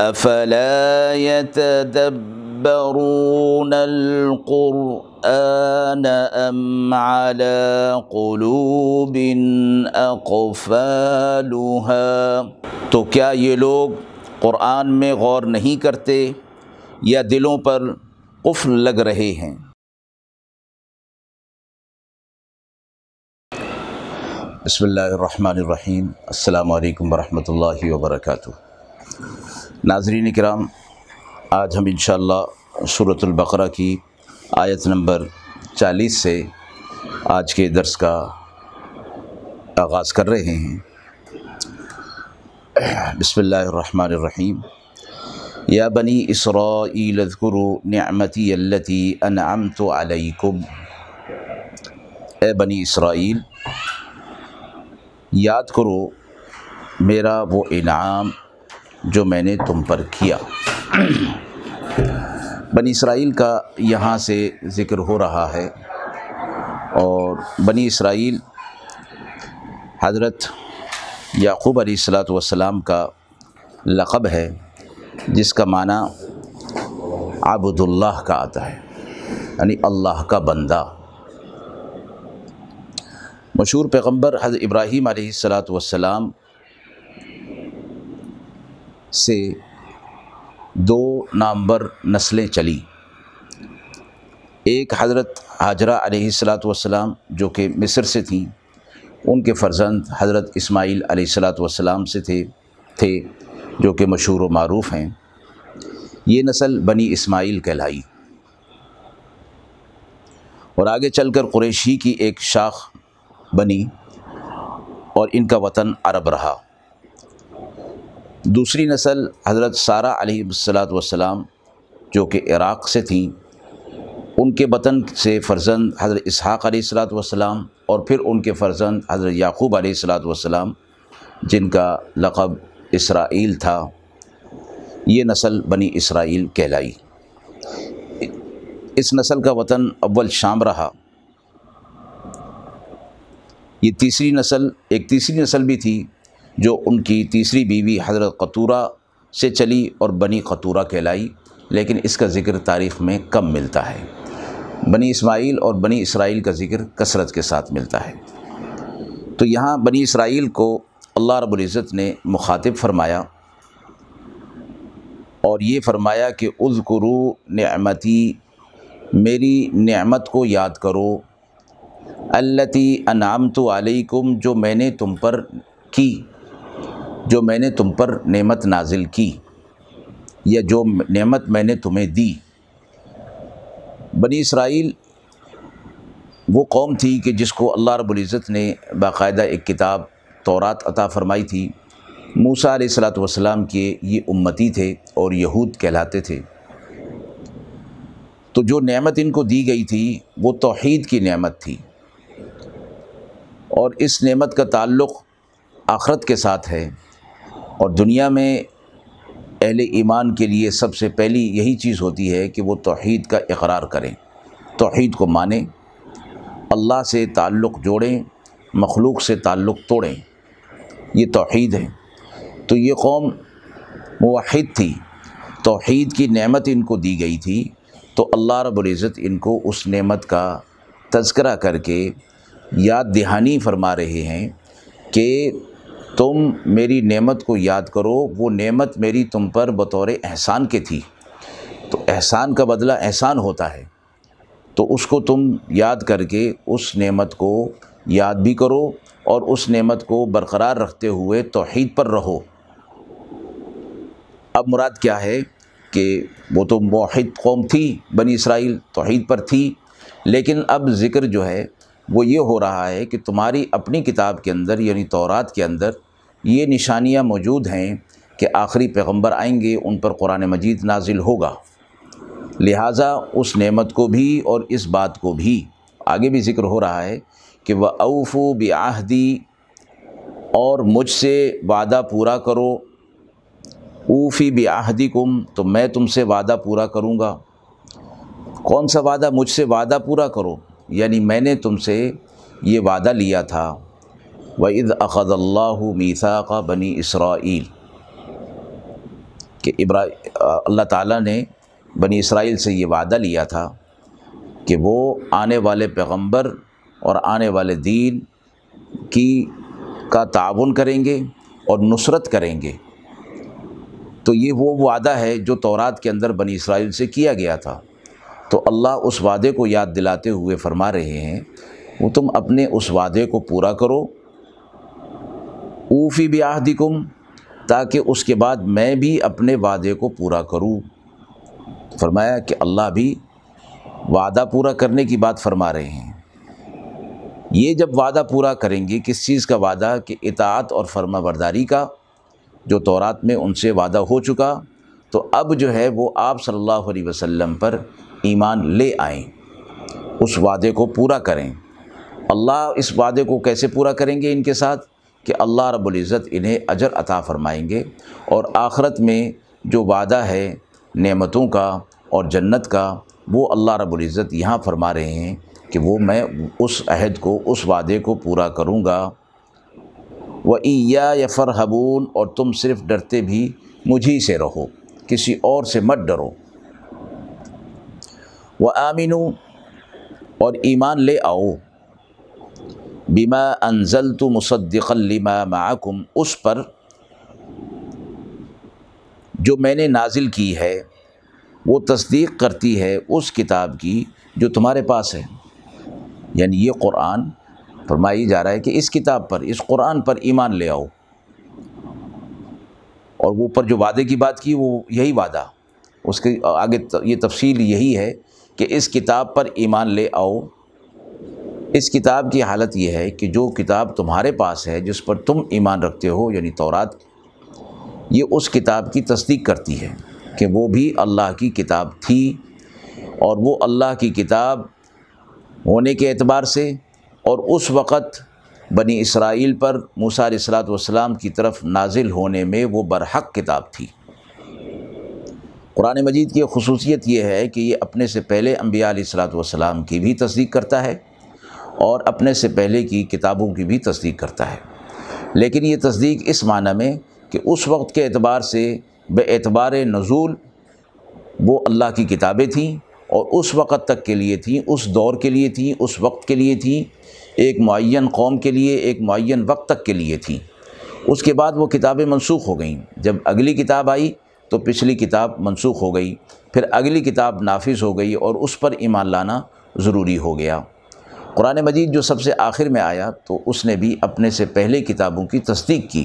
افلا يتدبرون القرآن ام على قلوب اقفالها تو کیا یہ لوگ قرآن میں غور نہیں کرتے یا دلوں پر قفل لگ رہے ہیں؟ بسم اللہ الرحمن الرحیم۔ السلام علیکم ورحمۃ اللہ وبرکاتہ۔ ناظرین کرام آج ہم انشاءاللہ صورت البقرہ کی آیت نمبر چالیس سے آج کے درس کا آغاز کر رہے ہیں۔ بسم اللہ الرحمن الرحیم۔ یا بنی اسرائیل اذکروا نعمتی اللتی انعمت علیکم۔ اے بنی اسرائیل، یاد کرو، میرا وہ انعام جو میں نے تم پر کیا۔ بنی اسرائیل کا یہاں سے ذکر ہو رہا ہے اور بنی اسرائیل حضرت یعقوب علیہ السلاۃ والسلام کا لقب ہے، جس کا معنی عبد اللہ کا آتا ہے یعنی اللہ کا بندہ۔ مشہور پیغمبر حضرت ابراہیم علیہ السلاۃ والسلام سے دو نامبر نسلیں چلی ایک حضرت حاجرہ علیہ السلاۃ والسلام جو کہ مصر سے تھیں، ان کے فرزند حضرت اسماعیل علیہ السلاۃ والسلام سے تھے تھے جو کہ مشہور و معروف ہیں۔ یہ نسل بنی اسماعیل کہلائی۔ اور آگے چل کر قریشی کی ایک شاخ بنی اور ان کا وطن عرب رہا۔ دوسری نسل حضرت سارہ علیہ السلاۃ والسلام جو کہ عراق سے تھیں، ان کے وطن سے فرزند حضرت اسحاق علیہ السلاۃ والسلام اور پھر ان کے فرزند حضرت یعقوب علیہ السلاۃ والسلام، جن کا لقب اسرائیل تھا۔ یہ نسل بنی اسرائیل کہلائی۔ اس نسل کا وطن اول شام رہا۔ یہ تیسری نسل، ایک تیسری نسل بھی تھی۔ جو ان کی تیسری بیوی حضرت قطورہ سے چلی اور بنی قطورہ کہلائی، لیکن اس کا ذکر تاریخ میں کم ملتا ہے۔ بنی اسماعیل اور بنی اسرائیل کا ذکر کثرت کے ساتھ ملتا ہے۔ تو یہاں بنی اسرائیل کو اللہ رب العزت نے مخاطب فرمایا اور یہ فرمایا کہ اذکرو نعمتی، میری نعمت کو یاد کرو، التی انعامت علیکم جو میں نے تم پر کی۔ جو میں نے تم پر نعمت نازل کی یا جو نعمت میں نے تمہیں دی۔ بنی اسرائیل وہ قوم تھی کہ جس کو اللہ رب العزت نے باقاعدہ ایک کتاب تورات عطا فرمائی تھی۔ موسیٰ علیہ السلاۃ والسلام کے یہ امتی تھے اور یہود کہلاتے تھے۔ تو جو نعمت ان کو دی گئی تھی وہ توحید کی نعمت تھی۔ اور اس نعمت کا تعلق آخرت کے ساتھ ہے۔ اور دنیا میں اہل ایمان کے لیے سب سے پہلی یہی چیز ہوتی ہے کہ وہ توحید کا اقرار کریں۔ توحید کو مانیں، اللہ سے تعلق جوڑیں، مخلوق سے تعلق توڑیں۔ یہ توحید ہے۔ تو یہ قوم موحد تھی۔ توحید کی نعمت ان کو دی گئی تھی۔ تو اللہ رب العزت ان کو اس نعمت کا تذکرہ کر کے یاد دہانی فرما رہے ہیں کہ تم میری نعمت کو یاد کرو، وہ نعمت میری تم پر بطور احسان کے تھی۔ تو احسان کا بدلہ احسان ہوتا ہے۔ تو اس کو تم یاد کر کے اس نعمت کو یاد بھی کرو اور اس نعمت کو برقرار رکھتے ہوئے توحید پر رہو۔ اب مراد کیا ہے کہ وہ تو موحد قوم تھی، بنی اسرائیل توحید پر تھی، لیکن اب ذکر جو ہے وہ یہ ہو رہا ہے کہ تمہاری اپنی کتاب کے اندر یعنی تورات کے اندر، یہ نشانیاں موجود ہیں کہ آخری پیغمبر آئیں گے، ان پر قرآن مجید نازل ہوگا۔ لہٰذا اس نعمت کو بھی اور اس بات کو بھی آگے بھی ذکر ہو رہا ہے کہ وہ اوف و بیاہدی اور مجھ سے وعدہ پورا کرو۔ اوفی بیاہدی کم تو میں تم سے وعدہ پورا کروں گا۔ کون سا وعدہ؟ مجھ سے وعدہ پورا کرو۔ یعنی میں نے تم سے یہ وعدہ لیا تھا۔ وعد اقد اللہ میسا کا بنی اسرائیل کہ ابرا، اللہ تعالیٰ نے بنی اسرائیل سے یہ وعدہ لیا تھا کہ وہ آنے والے پیغمبر اور آنے والے دین کی کا تعاون کریں گے اور نصرت کریں گے۔ تو یہ وہ وعدہ ہے جو تورات کے اندر بنی اسرائیل سے کیا گیا تھا۔ تو اللہ اس وعدے کو یاد دلاتے ہوئے فرما رہے ہیں، وہ تم اپنے اس وعدے کو پورا کرو۔ اوفی بیاہدکم تاکہ اس کے بعد میں بھی اپنے وعدے کو پورا کروں۔ فرمایا کہ اللہ بھی وعدہ پورا کرنے کی بات فرما رہے ہیں۔ یہ جب وعدہ پورا کریں گے، کس چیز کا وعدہ؟ کہ اطاعت اور فرما برداری کا، جو تورات میں ان سے وعدہ ہو چکا۔ تو اب جو ہے، وہ آپ صلی اللہ علیہ وسلم پر ایمان لے آئیں۔ اس وعدے کو پورا کریں۔ اللہ اس وعدے کو کیسے پورا کریں گے ان کے ساتھ؟ کہ اللہ رب العزت انہیں اجر عطا فرمائیں گے اور آخرت میں جو وعدہ ہے نعمتوں کا اور جنت کا، وہ اللہ رب العزت یہاں فرما رہے ہیں کہ وہ میں اس عہد کو، اس وعدے کو پورا کروں گا۔ وہ عیا یا فرحبون اور تم صرف ڈرتے بھی مجھی سے رہو، کسی اور سے مت ڈرو۔ وہ آمین اور ایمان لے آؤ۔ بیما انزل تو مصدق لما معکم اس پر جو میں نے نازل کی ہے، وہ تصدیق کرتی ہے اس کتاب کی جو تمہارے پاس ہے۔ یعنی یہ قرآن فرمائی جا رہا ہے کہ اس کتاب پر، اس قرآن پر ایمان لے آؤ۔ اور وہ اوپر جو وعدے کی بات کی، وہ یہی وعدہ۔ اس کے آگے یہ تفصیل یہی ہے کہ اس کتاب پر ایمان لے آؤ۔ اس کتاب کی حالت یہ ہے کہ جو کتاب تمہارے پاس ہے، جس پر تم ایمان رکھتے ہو یعنی تورات، یہ اس کتاب کی تصدیق کرتی ہے کہ وہ بھی اللہ کی کتاب تھی اور وہ اللہ کی کتاب ہونے کے اعتبار سے اور اس وقت بنی اسرائیل پر علیہ اصلاۃ والسلام کی طرف نازل ہونے میں وہ برحق کتاب تھی۔ قرآن مجید کی خصوصیت یہ ہے کہ یہ اپنے سے پہلے انبیاء علیہ السلاۃ والسلام کی بھی تصدیق کرتا ہے اور اپنے سے پہلے کی کتابوں کی بھی تصدیق کرتا ہے۔ لیکن یہ تصدیق اس معنی میں کہ اس وقت کے اعتبار سے بے اعتبار نزول وہ اللہ کی کتابیں تھیں اور اس وقت تک کے لیے تھیں، اس دور کے لیے تھیں، اس وقت کے لیے تھیں، ایک معین قوم کے لیے، ایک معین وقت تک کے لیے تھیں۔ اس کے بعد وہ کتابیں منسوخ ہو گئیں۔ جب اگلی کتاب آئی تو پچھلی کتاب منسوخ ہو گئی، پھر اگلی کتاب نافذ ہو گئی اور اس پر ایمان لانا ضروری ہو گیا۔ قرآن مجید جو سب سے آخر میں آیا تو اس نے بھی اپنے سے پہلے کتابوں کی تصدیق کی۔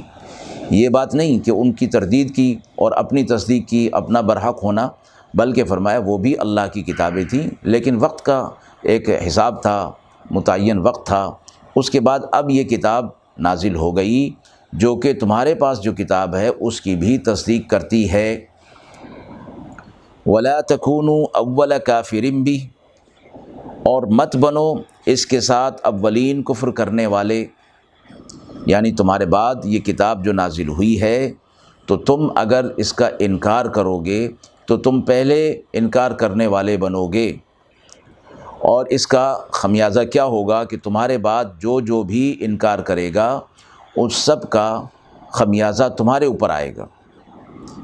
یہ بات نہیں کہ ان کی تردید کی اور اپنی تصدیق کی اپنا برحق ہونا، بلکہ فرمایا وہ بھی اللہ کی کتابیں تھیں، لیکن وقت کا ایک حساب تھا، متعین وقت تھا۔ اس کے بعد اب یہ کتاب نازل ہو گئی۔ جو کہ تمہارے پاس جو کتاب ہے، اس کی بھی تصدیق کرتی ہے۔ ولا تکون اول کافرم بھی اور مت بنو اس کے ساتھ اولین کفر کرنے والے۔ یعنی تمہارے بعد یہ کتاب جو نازل ہوئی ہے، تو تم اگر اس کا انکار کرو گے تو تم پہلے انکار کرنے والے بنو گے اور اس کا خمیازہ کیا ہوگا کہ تمہارے بعد جو جو بھی انکار کرے گا اس سب کا خمیازہ تمہارے اوپر آئے گا۔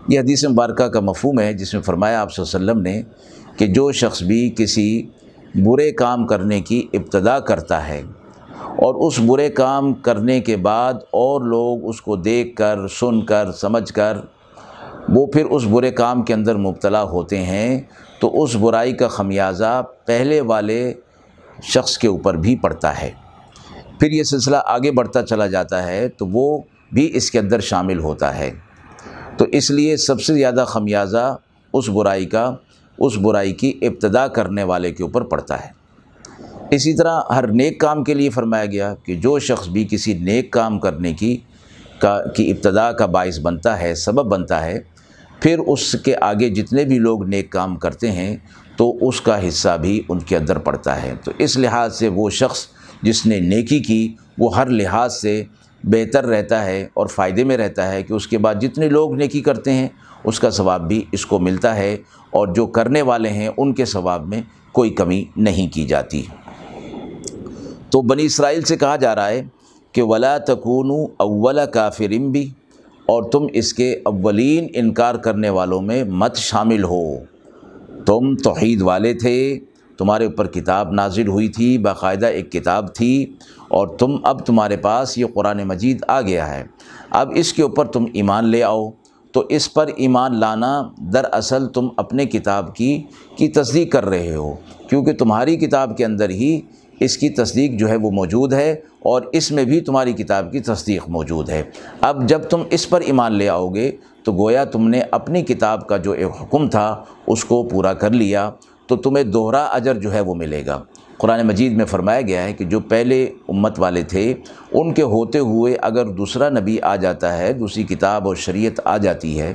یہ حدیث مبارکہ کا مفہوم ہے، جس میں فرمایا آپ صلی اللہ علیہ وسلم نے کہ جو شخص بھی کسی برے کام کرنے کی ابتدا کرتا ہے اور اس برے کام کرنے کے بعد اور لوگ اس کو دیکھ کر، سن کر، سمجھ کر وہ پھر اس برے کام کے اندر مبتلا ہوتے ہیں، تو اس برائی کا خمیازہ پہلے والے شخص کے اوپر بھی پڑتا ہے۔ پھر یہ سلسلہ آگے بڑھتا چلا جاتا ہے تو وہ بھی اس کے اندر شامل ہوتا ہے۔ تو اس لیے سب سے زیادہ خمیازہ اس برائی کا، اس برائی کی ابتدا کرنے والے کے اوپر پڑتا ہے۔ اسی طرح ہر نیک کام کے لیے فرمایا گیا کہ جو شخص بھی کسی نیک کام کرنے کی، کا، کی ابتدا کا باعث بنتا ہے، سبب بنتا ہے، پھر اس کے آگے جتنے بھی لوگ نیک کام کرتے ہیں تو اس کا حصہ بھی ان کے اندر پڑتا ہے۔ تو اس لحاظ سے وہ شخص جس نے نیکی کی، وہ ہر لحاظ سے بہتر رہتا ہے اور فائدے میں رہتا ہے کہ اس کے بعد جتنے لوگ نیکی کرتے ہیں، اس کا ثواب بھی اس کو ملتا ہے اور جو کرنے والے ہیں، ان کے ثواب میں کوئی کمی نہیں کی جاتی۔ تو بنی اسرائیل سے کہا جا رہا ہے کہ ولا تکون اول کافرم بھی اور تم اس کے اولین انکار کرنے والوں میں مت شامل ہو۔ تم توحید والے تھے۔ تمہارے اوپر کتاب نازل ہوئی تھی، باقاعدہ ایک کتاب تھی اور تم اب تمہارے پاس یہ قرآن مجید آ گیا ہے۔ اب اس کے اوپر تم ایمان لے آؤ۔ تو اس پر ایمان لانا دراصل تم اپنے کتاب کی کی تصدیق کر رہے ہو۔ کیونکہ تمہاری کتاب کے اندر ہی اس کی تصدیق جو ہے وہ موجود ہے اور اس میں بھی تمہاری کتاب کی تصدیق موجود ہے۔ اب جب تم اس پر ایمان لے آؤ گے تو گویا تم نے اپنی کتاب کا جو ایک حکم تھا، اس کو پورا کر لیا۔ تو تمہیں دوہرا اجر جو ہے وہ ملے گا۔ قرآن مجید میں فرمایا گیا ہے کہ جو پہلے امت والے تھے، ان کے ہوتے ہوئے اگر دوسرا نبی آ جاتا ہے، دوسری کتاب اور شریعت آ جاتی ہے،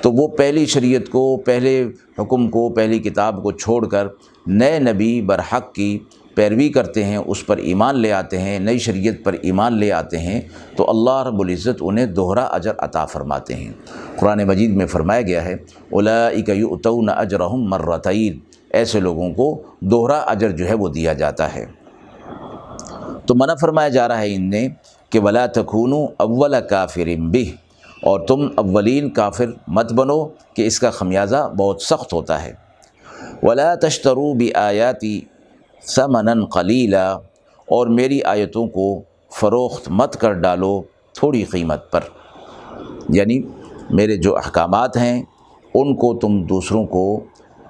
تو وہ پہلی شریعت کو، پہلے حکم کو، پہلی کتاب کو چھوڑ کر نئے نبی برحق کی پیروی کرتے ہیں، اس پر ایمان لے آتے ہیں، نئی شریعت پر ایمان لے آتے ہیں، تو اللہ رب العزت انہیں دوہرا اجر عطا فرماتے ہیں۔ قرآن مجید میں فرمایا گیا ہے یؤتون اجرہم مرتعین ایسے لوگوں کو دوہرا اجر جو ہے وہ دیا جاتا ہے۔ تو منع فرمایا جا رہا ہے ان نے کہ ولا تخون اول کافر بہ اور تم اولین کافر مت بنو کہ اس کا خمیازہ بہت سخت ہوتا ہے۔ ولا تشترو بھی آیاتی سمن قلیلہ اور میری آیتوں کو فروخت مت کر ڈالو تھوڑی قیمت پر۔ یعنی میرے جو احکامات ہیں، ان کو تم دوسروں کو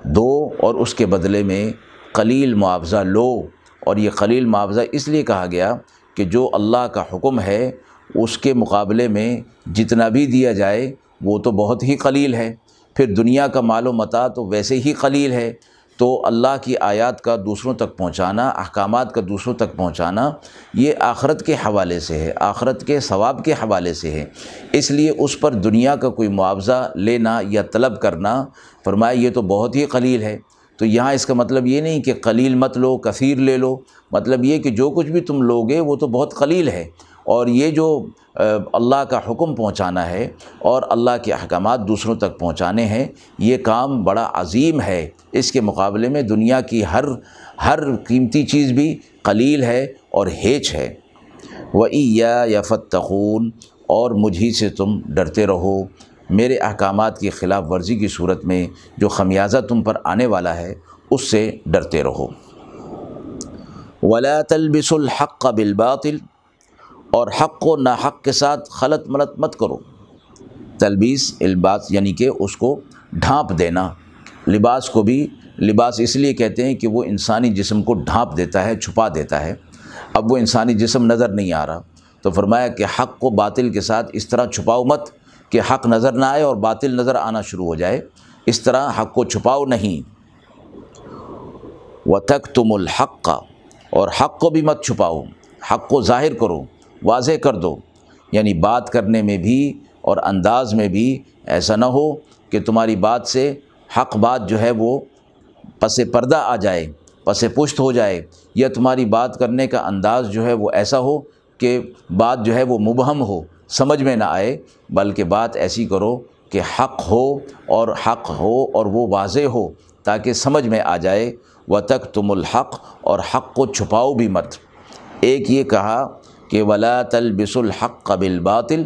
دو اور اس کے بدلے میں قلیل معاوضہ لو اور یہ قلیل معاوضہ اس لیے کہا گیا کہ جو اللہ کا حکم ہے، اس کے مقابلے میں جتنا بھی دیا جائے، وہ تو بہت ہی قلیل ہے۔ پھر دنیا کا مال و متا تو ویسے ہی قلیل ہے۔ تو اللہ کی آیات کا دوسروں تک پہنچانا، احکامات کا دوسروں تک پہنچانا، یہ آخرت کے حوالے سے ہے، آخرت کے ثواب کے حوالے سے ہے۔ اس لیے اس پر دنیا کا کوئی معاوضہ لینا یا طلب کرنا، فرمایا یہ تو بہت ہی قلیل ہے۔ تو یہاں اس کا مطلب یہ نہیں کہ قلیل مت لو، کثیر لے لو۔ مطلب یہ کہ جو کچھ بھی تم لوگے وہ تو بہت قلیل ہے۔ اور یہ جو اللہ کا حکم پہنچانا ہے اور اللہ کے احکامات دوسروں تک پہنچانے ہیں، یہ کام بڑا عظیم ہے۔ اس کے مقابلے میں دنیا کی ہر ہر قیمتی چیز بھی قلیل ہے اور ہیچ ہے۔ وہ یا فتقون، اور مجھی سے تم ڈرتے رہو۔ میرے احکامات کی خلاف ورزی کی صورت میں جو خمیازہ تم پر آنے والا ہے، اس سے ڈرتے رہو۔ ولا تلبس الحق بالباطل اور حق و ناحق کے ساتھ خلط ملت مت کرو۔ تلبیس، الباس یعنی کہ اس کو ڈھانپ دینا۔ لباس کو بھی، لباس اس لیے کہتے ہیں کہ وہ انسانی جسم کو ڈھانپ دیتا ہے، چھپا دیتا ہے۔ اب وہ انسانی جسم نظر نہیں آ رہا۔ تو فرمایا کہ حق کو باطل کے ساتھ اس طرح چھپاؤ مت کہ حق نظر نہ آئے اور باطل نظر آنا شروع ہو جائے۔ اس طرح حق کو چھپاؤ نہیں۔ و تک تم الحق کا اور حق کو بھی مت چھپاؤ۔ حق کو ظاہر کرو۔ واضح کر دو۔ یعنی بات کرنے میں بھی اور انداز میں بھی ایسا نہ ہو کہ تمہاری بات سے حق بات جو ہے وہ پس پردہ آ جائے، پس پشت ہو جائے، یا تمہاری بات کرنے کا انداز جو ہے وہ ایسا ہو کہ بات جو ہے وہ مبہم ہو، سمجھ میں نہ آئے، بلکہ بات ایسی کرو کہ حق ہو اور حق ہو اور وہ واضح ہو تاکہ سمجھ میں آ جائے۔ و تک تم الحق اور حق کو چھپاؤ بھی مت۔ ایک یہ کہا کہ ولا تلبس الحق قبل باطل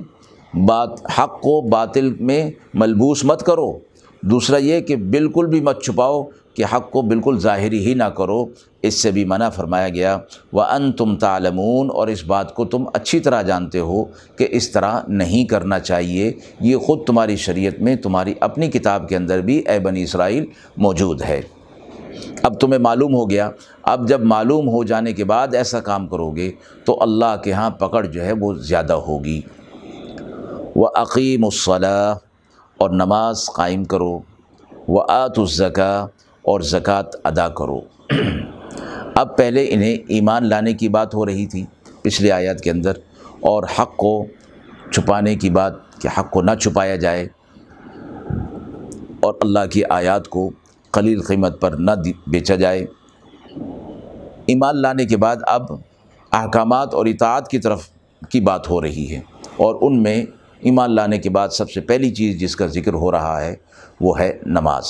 بات حق کو باطل میں ملبوس مت کرو۔ دوسرا یہ کہ بالکل بھی مت چھپاؤ کہ حق کو بالکل ظاہری ہی نہ کرو۔ اس سے بھی منع فرمایا گیا وہ ان تم تعلمون اور اس بات کو تم اچھی طرح جانتے ہو کہ اس طرح نہیں کرنا چاہیے۔ یہ خود تمہاری شریعت میں تمہاری اپنی کتاب کے اندر بھی اے بنی اسرائیل موجود ہے۔ اب تمہیں معلوم ہو گیا، اب جب معلوم ہو جانے کے بعد ایسا کام کرو گے تو اللہ کے ہاں پکڑ جو ہے وہ زیادہ ہوگی۔ وہ عقیم الصلاح اور نماز قائم کرو۔ وہ آت الزکا اور زکوٰۃ ادا کرو۔ اب پہلے انہیں ایمان لانے کی بات ہو رہی تھی پچھلے آیات کے اندر، اور حق کو چھپانے کی بات کہ حق کو نہ چھپایا جائے۔ اور اللہ کی آیات کو قلیل قیمت پر نہ بیچا جائے۔ ایمان لانے کے بعد اب احکامات اور اطاعت کی طرف کی بات ہو رہی ہے اور ان میں ایمان لانے کے بعد سب سے پہلی چیز جس کا ذکر ہو رہا ہے وہ ہے نماز۔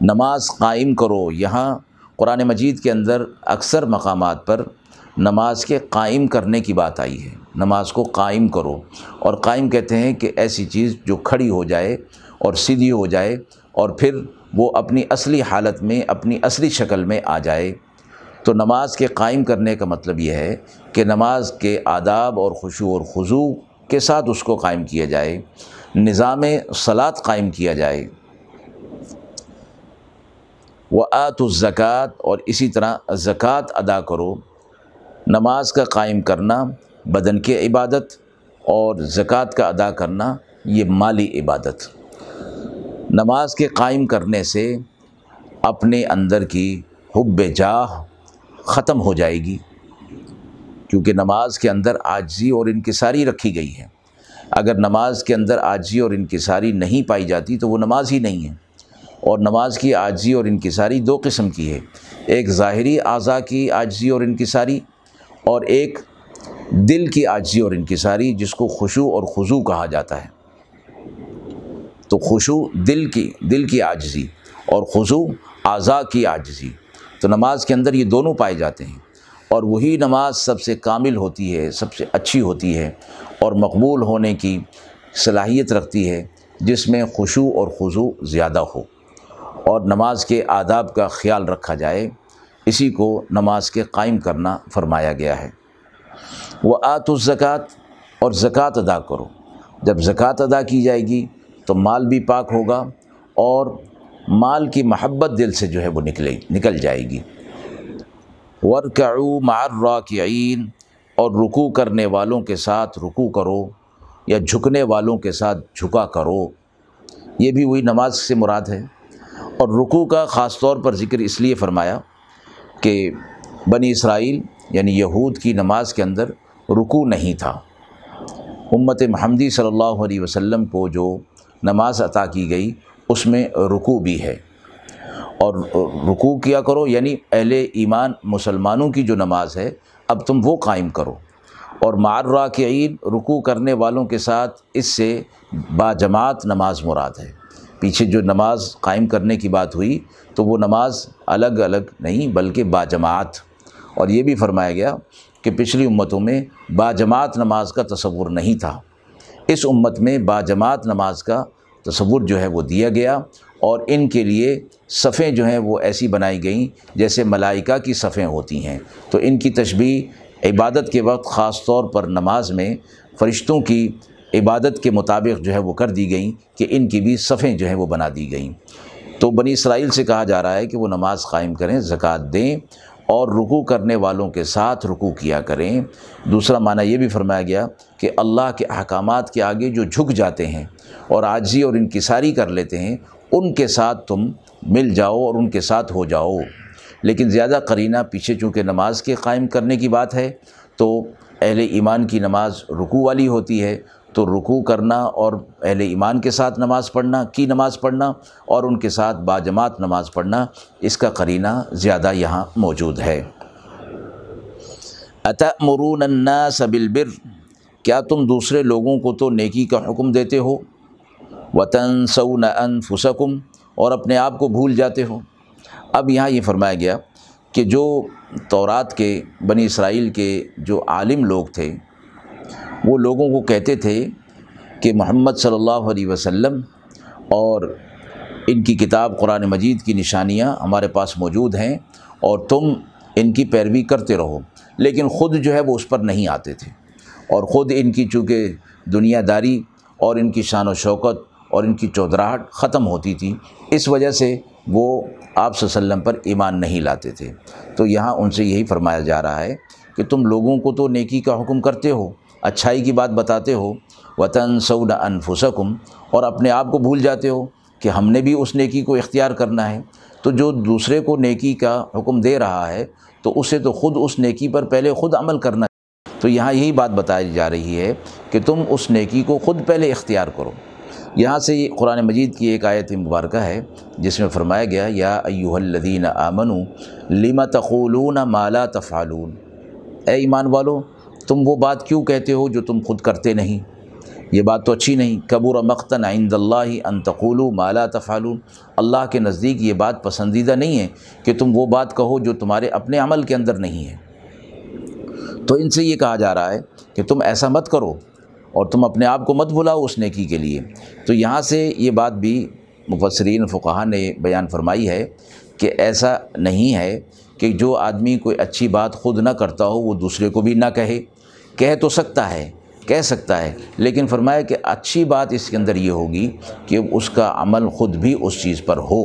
نماز قائم کرو۔ یہاں قرآن مجید کے اندر اکثر مقامات پر نماز کے قائم کرنے کی بات آئی ہے۔ نماز کو قائم کرو اور قائم کہتے ہیں کہ ایسی چیز جو کھڑی ہو جائے اور سیدھی ہو جائے اور پھر وہ اپنی اصلی حالت میں، اپنی اصلی شکل میں آ جائے۔ تو نماز کے قائم کرنے کا مطلب یہ ہے کہ نماز کے آداب اور خوشو اور خضو کے ساتھ اس کو قائم کیا جائے، نظام صلات قائم کیا جائے۔ وہ آت الزکوٰۃ اور اسی طرح زکوٰۃ ادا کرو۔ نماز کا قائم کرنا بدن کی عبادت اور زکوٰۃ کا ادا کرنا یہ مالی عبادت۔ نماز کے قائم کرنے سے اپنے اندر کی حب جاہ ختم ہو جائے گی۔ کیونکہ نماز کے اندر آجزی اور انکساری رکھی گئی ہے۔ اگر نماز کے اندر آجزی اور انکساری نہیں پائی جاتی تو وہ نماز ہی نہیں ہے۔ اور نماز کی آجزی اور انکساری دو قسم کی ہے۔ ایک ظاہری اعضاء کی آجزی اور انکساری اور ایک دل کی آجزی اور انکساری جس کو خوشو اور خضو کہا جاتا ہے۔ تو خوشو دل کی دل کی آجزی اور خضو اعضاء کی آجزی تو نماز کے اندر یہ دونوں پائے جاتے ہیں اور وہی نماز سب سے کامل ہوتی ہے، سب سے اچھی ہوتی ہے اور مقبول ہونے کی صلاحیت رکھتی ہے جس میں خوشو اور خضو زیادہ ہو۔ اور نماز کے آداب کا خیال رکھا جائے، اسی کو نماز کے قائم کرنا فرمایا گیا ہے۔ وہ آت الزکوٰۃ اور زکوٰۃ ادا کرو۔ جب زکوٰۃ ادا کی جائے گی تو مال بھی پاک ہوگا اور مال کی محبت دل سے جو ہے وہ نکلے، نکل جائے گی۔ ورکعو مع الراکعین اور رکوع کرنے والوں کے ساتھ رکوع کرو یا جھکنے والوں کے ساتھ جھکا کرو۔ یہ بھی وہی نماز سے مراد ہے۔ اور رکوع کا خاص طور پر ذکر اس لیے فرمایا کہ بنی اسرائیل یعنی یہود کی نماز کے اندر رکوع نہیں تھا۔ امت محمدی صلی اللہ علیہ وسلم کو جو نماز عطا کی گئی، اس میں رکوع بھی ہے۔ اور رکوع کیا کرو یعنی اہل ایمان مسلمانوں کی جو نماز ہے، اب تم وہ قائم کرو۔ اور معرہ کے عید رکوع کرنے والوں کے ساتھ اس سے باجماعت نماز مراد ہے۔ پیچھے جو نماز قائم کرنے کی بات ہوئی، تو وہ نماز الگ الگ نہیں، بلکہ باجماعت اور یہ بھی فرمایا گیا کہ پچھلی امتوں میں باجماعت نماز کا تصور نہیں تھا۔ اس امت میں باجماعت نماز کا تصور جو ہے وہ دیا گیا اور ان کے لیے صفیں جو ہیں وہ ایسی بنائی گئیں جیسے ملائکہ کی صفیں ہوتی ہیں۔ تو ان کی تشبیح عبادت کے وقت خاص طور پر نماز میں فرشتوں کی عبادت کے مطابق جو ہے وہ کر دی گئیں کہ ان کی بھی صفیں جو ہیں وہ بنا دی گئیں۔ تو بنی اسرائیل سے کہا جا رہا ہے کہ وہ نماز قائم کریں، زکوٰۃ دیں اور رکوع کرنے والوں کے ساتھ رکوع کیا کریں۔ دوسرا معنی یہ بھی فرمایا گیا کہ اللہ کے احکامات کے آگے جو جھک جاتے ہیں اور عاجزی اور انکساری کر لیتے ہیں، ان کے ساتھ تم مل جاؤ اور ان کے ساتھ ہو جاؤ۔ لیکن زیادہ قرینہ پیچھے چونکہ نماز کے قائم کرنے کی بات ہے، تو اہل ایمان کی نماز رکوع والی ہوتی ہے۔ تو رکوع کرنا اور اہل ایمان کے ساتھ نماز پڑھنا، کی نماز پڑھنا اور ان کے ساتھ باجماعت نماز پڑھنا، اس کا قرینہ زیادہ یہاں موجود ہے۔ اتأمرون الناس بالبر؟ کیا تم دوسرے لوگوں کو تو نیکی کا حکم دیتے ہو؟ وطن انفسکم اور اپنے آپ کو بھول جاتے ہو۔ اب یہاں یہ فرمایا گیا کہ جو تورات کے، بنی اسرائیل کے جو عالم لوگ تھے، وہ لوگوں کو کہتے تھے کہ محمد صلی اللہ علیہ وسلم اور ان کی کتاب قرآن مجید کی نشانیاں ہمارے پاس موجود ہیں اور تم ان کی پیروی کرتے رہو۔ لیکن خود جو ہے وہ اس پر نہیں آتے تھے۔ اور خود ان کی چونکہ دنیا داری اور ان کی شان و شوکت اور ان کی چودراہٹ ختم ہوتی تھی، اس وجہ سے وہ آپ صلی اللہ علیہ وسلم پر ایمان نہیں لاتے تھے۔ تو یہاں ان سے یہی فرمایا جا رہا ہے کہ تم لوگوں کو تو نیکی کا حکم کرتے ہو، اچھائی کی بات بتاتے ہو وطن سعود انفسکم اور اپنے آپ کو بھول جاتے ہو کہ ہم نے بھی اس نیکی کو اختیار کرنا ہے۔ تو جو دوسرے کو نیکی کا حکم دے رہا ہے، تو اسے تو خود اس نیکی پر پہلے خود عمل کرنا تو یہاں یہی بات بتائی جا رہی ہے کہ تم اس نیکی کو خود پہلے اختیار کرو۔ یہاں سے یہ قرآن مجید کی ایک آیت مبارکہ ہے، جس میں فرمایا گیا، یا ایوہ الذین آمنوا لما تقولون ما لا تفعلون۔ اے ایمان والو، تم وہ بات کیوں کہتے ہو جو تم خود کرتے نہیں؟ یہ بات تو اچھی نہیں۔ قبور مختن عند اللہ انتقول مالا تفعلون۔ اللہ کے نزدیک یہ بات پسندیدہ نہیں ہے کہ تم وہ بات کہو جو تمہارے اپنے عمل کے اندر نہیں ہے۔ تو ان سے یہ کہا جا رہا ہے کہ تم ایسا مت کرو اور تم اپنے آپ کو مت بلاؤ اس نیکی کے لیے۔ تو یہاں سے یہ بات بھی مفسرین فقہ نے بیان فرمائی ہے کہ ایسا نہیں ہے کہ جو آدمی کوئی اچھی بات خود نہ کرتا ہو وہ دوسرے کو بھی نہ کہے۔ کہہ تو سکتا ہے، کہہ سکتا ہے، لیکن فرمایا کہ اچھی بات اس کے اندر یہ ہوگی کہ اس کا عمل خود بھی اس چیز پر ہو۔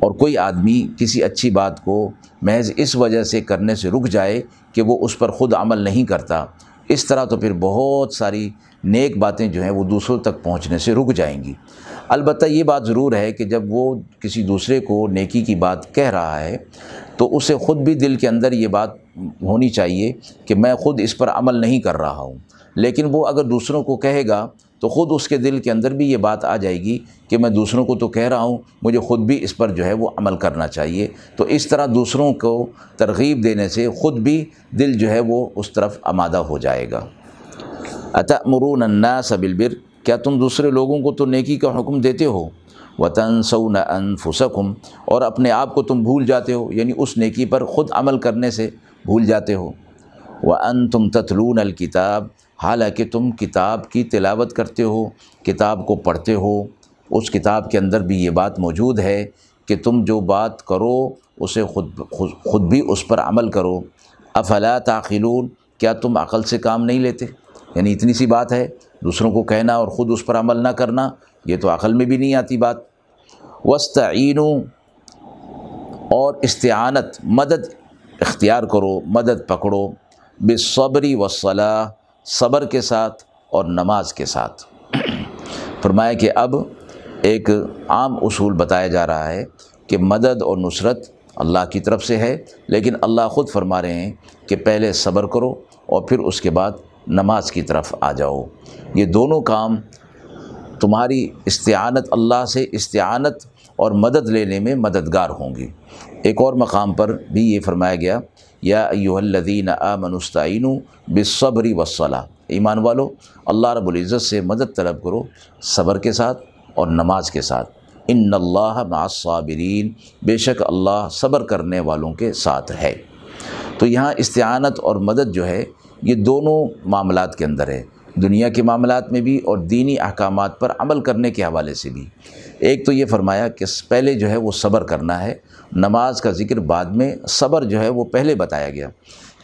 اور کوئی آدمی کسی اچھی بات کو محض اس وجہ سے کرنے سے رک جائے کہ وہ اس پر خود عمل نہیں کرتا۔ اس طرح تو پھر بہت ساری نیک باتیں جو ہیں وہ دوسروں تک پہنچنے سے رک جائیں گی۔ البتہ یہ بات ضرور ہے کہ جب وہ کسی دوسرے کو نیکی کی بات کہہ رہا ہے تو اسے خود بھی دل کے اندر یہ بات ہونی چاہیے کہ میں خود اس پر عمل نہیں کر رہا ہوں۔ لیکن وہ اگر دوسروں کو کہے گا تو خود اس کے دل کے اندر بھی یہ بات آ جائے گی کہ میں دوسروں کو تو کہہ رہا ہوں، مجھے خود بھی اس پر جو ہے وہ عمل کرنا چاہیے۔ تو اس طرح دوسروں کو ترغیب دینے سے خود بھی دل جو ہے وہ اس طرف آمادہ ہو جائے گا۔ مرون الناس بالبر؟ کیا تم دوسرے لوگوں کو تو نیکی کا حکم دیتے ہو؟ وطن سعن انفسکم اور اپنے آپ کو تم بھول جاتے ہو یعنی اس نیکی پر خود عمل کرنے سے بھول جاتے ہو۔ وہ ان تم تتلون الکتاب حالانکہ تم کتاب کی تلاوت کرتے ہو، کتاب کو پڑھتے ہو، اس کتاب کے اندر بھی یہ بات موجود ہے کہ تم جو بات کرو، اسے خود خود بھی اس پر عمل کرو۔ افلا تاخلون کیا تم عقل سے کام نہیں لیتے؟ یعنی اتنی سی بات ہے، دوسروں کو کہنا اور خود اس پر عمل نہ کرنا، یہ تو عقل میں بھی نہیں آتی بات۔ وسطین اور استعانت، مدد اختیار کرو، مدد پکڑو۔ بے صبری و صلاح صبر کے ساتھ اور نماز کے ساتھ۔ فرمایا کہ اب ایک عام اصول بتایا جا رہا ہے کہ مدد اور نصرت اللہ کی طرف سے ہے، لیکن اللہ خود فرما رہے ہیں کہ پہلے صبر کرو اور پھر اس کے بعد نماز کی طرف آ جاؤ۔ یہ دونوں کام تمہاری استعانت اللہ سے استعانت اور مدد لینے میں مددگار ہوں گی ایک اور مقام پر بھی یہ فرمایا گیا یا ایوہ الذین آمنستعین بالصبر والصلاة۔ ایمان والو، اللہ رب العزت سے مدد طلب کرو صبر کے ساتھ اور نماز کے ساتھ۔ ان اللہ مع الصابرین، بے شک اللہ صبر کرنے والوں کے ساتھ ہے۔ تو یہاں استعانت اور مدد جو ہے، یہ دونوں معاملات کے اندر ہے۔ دنیا کے معاملات میں بھی اور دینی احکامات پر عمل کرنے کے حوالے سے بھی۔ ایک تو یہ فرمایا کہ پہلے جو ہے وہ صبر کرنا ہے۔ نماز کا ذکر بعد میں صبر جو ہے وہ پہلے بتایا گیا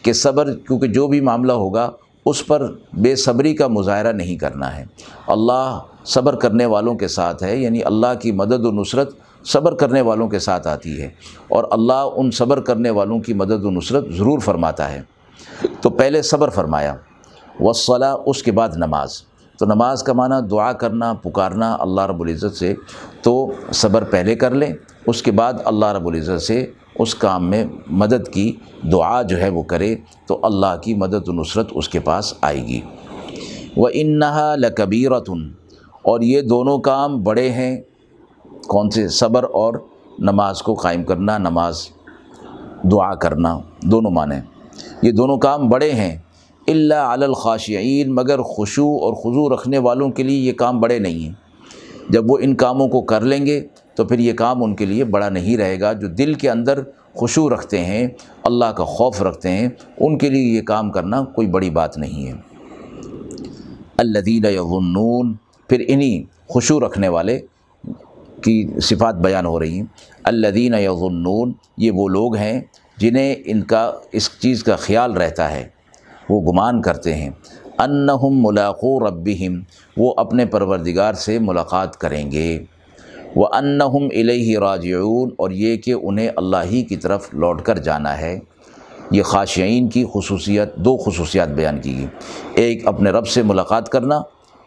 کہ صبر، کیونکہ جو بھی معاملہ ہوگا، اس پر بے صبری کا مظاہرہ نہیں کرنا ہے۔ اللہ صبر کرنے والوں کے ساتھ ہے یعنی اللہ کی مدد و نصرت صبر کرنے والوں کے ساتھ آتی ہے۔ اور اللہ ان صبر کرنے والوں کی مدد و نصرت ضرور فرماتا ہے۔ تو پہلے صبر فرمایا۔ وصلاح اس کے بعد نماز۔ تو نماز کا معنی دعا کرنا، پکارنا اللہ رب العزت سے، تو صبر پہلے کر لیں، اس کے بعد اللہ رب العزت سے اس کام میں مدد کی، دعا جو ہے وہ کرے، تو اللہ کی مدد و نصرت اس کے پاس آئے گی۔ وہ انہا لکبیرتن اور یہ دونوں کام بڑے ہیں۔ کون سے؟ صبر اور نماز کو قائم کرنا، نماز، دعا کرنا، دونوں معنی یہ دونوں کام بڑے ہیں۔ اللہ علی الخاشعین، مگر خوشو اور خضو رکھنے والوں کے لیے یہ کام بڑے نہیں ہیں۔ جب وہ ان کاموں کو کر لیں گے تو پھر یہ کام ان کے لیے بڑا نہیں رہے گا۔ جو دل کے اندر خوشو رکھتے ہیں، اللہ کا خوف رکھتے ہیں، ان کے لیے یہ کام کرنا کوئی بڑی بات نہیں ہے۔ الدین یغنون پھر انہی خوشو رکھنے والے کی صفات بیان ہو رہی ہیں۔ الدین یغنون یہ وہ لوگ ہیں جنہیں ان کا، اس چیز کا خیال رہتا ہے۔ وہ گمان کرتے ہیں۔ انہم ملاقو ربہم، وہ اپنے پروردگار سے ملاقات کریں گے۔ وہ انہم الیہ راجعون، اور یہ کہ انہیں اللہ ہی کی طرف لوٹ کر جانا ہے۔ یہ خاشعین کی خصوصیت، دو خصوصیات بیان کی گئی۔ ایک اپنے رب سے ملاقات کرنا،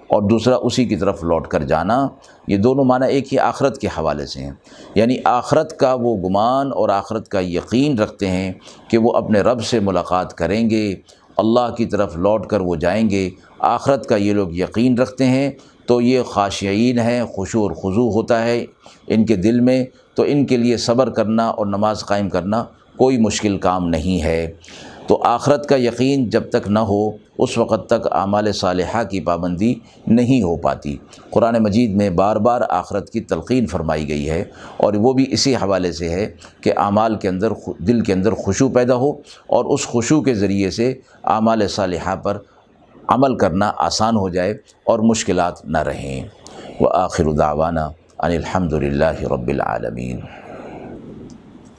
اور دوسرا اسی کی طرف لوٹ کر جانا۔ یہ دونوں معنی ایک ہی آخرت کے حوالے سے ہیں۔ یعنی آخرت کا وہ گمان اور آخرت کا یقین رکھتے ہیں کہ وہ اپنے رب سے ملاقات کریں گے۔ اللہ کی طرف لوٹ کر وہ جائیں گے۔ آخرت کا یہ لوگ یقین رکھتے ہیں۔ تو یہ خاشعین ہیں، خوشو اور خضو ہوتا ہے ان کے دل میں۔ تو ان کے لیے صبر کرنا اور نماز قائم کرنا کوئی مشکل کام نہیں ہے۔ تو آخرت کا یقین جب تک نہ ہو، اس وقت تک اعمال صالحہ کی پابندی نہیں ہو پاتی۔ قرآن مجید میں بار بار آخرت کی تلقین فرمائی گئی ہے اور وہ بھی اسی حوالے سے ہے کہ اعمال کے اندر دل کے اندر خوشو پیدا ہو اور اس خوشو کے ذریعے سے اعمال صالحہ پر عمل کرنا آسان ہو جائے اور مشکلات نہ رہیں۔ وہ آخر دعوانا ان الحمد للہ رب العالمین۔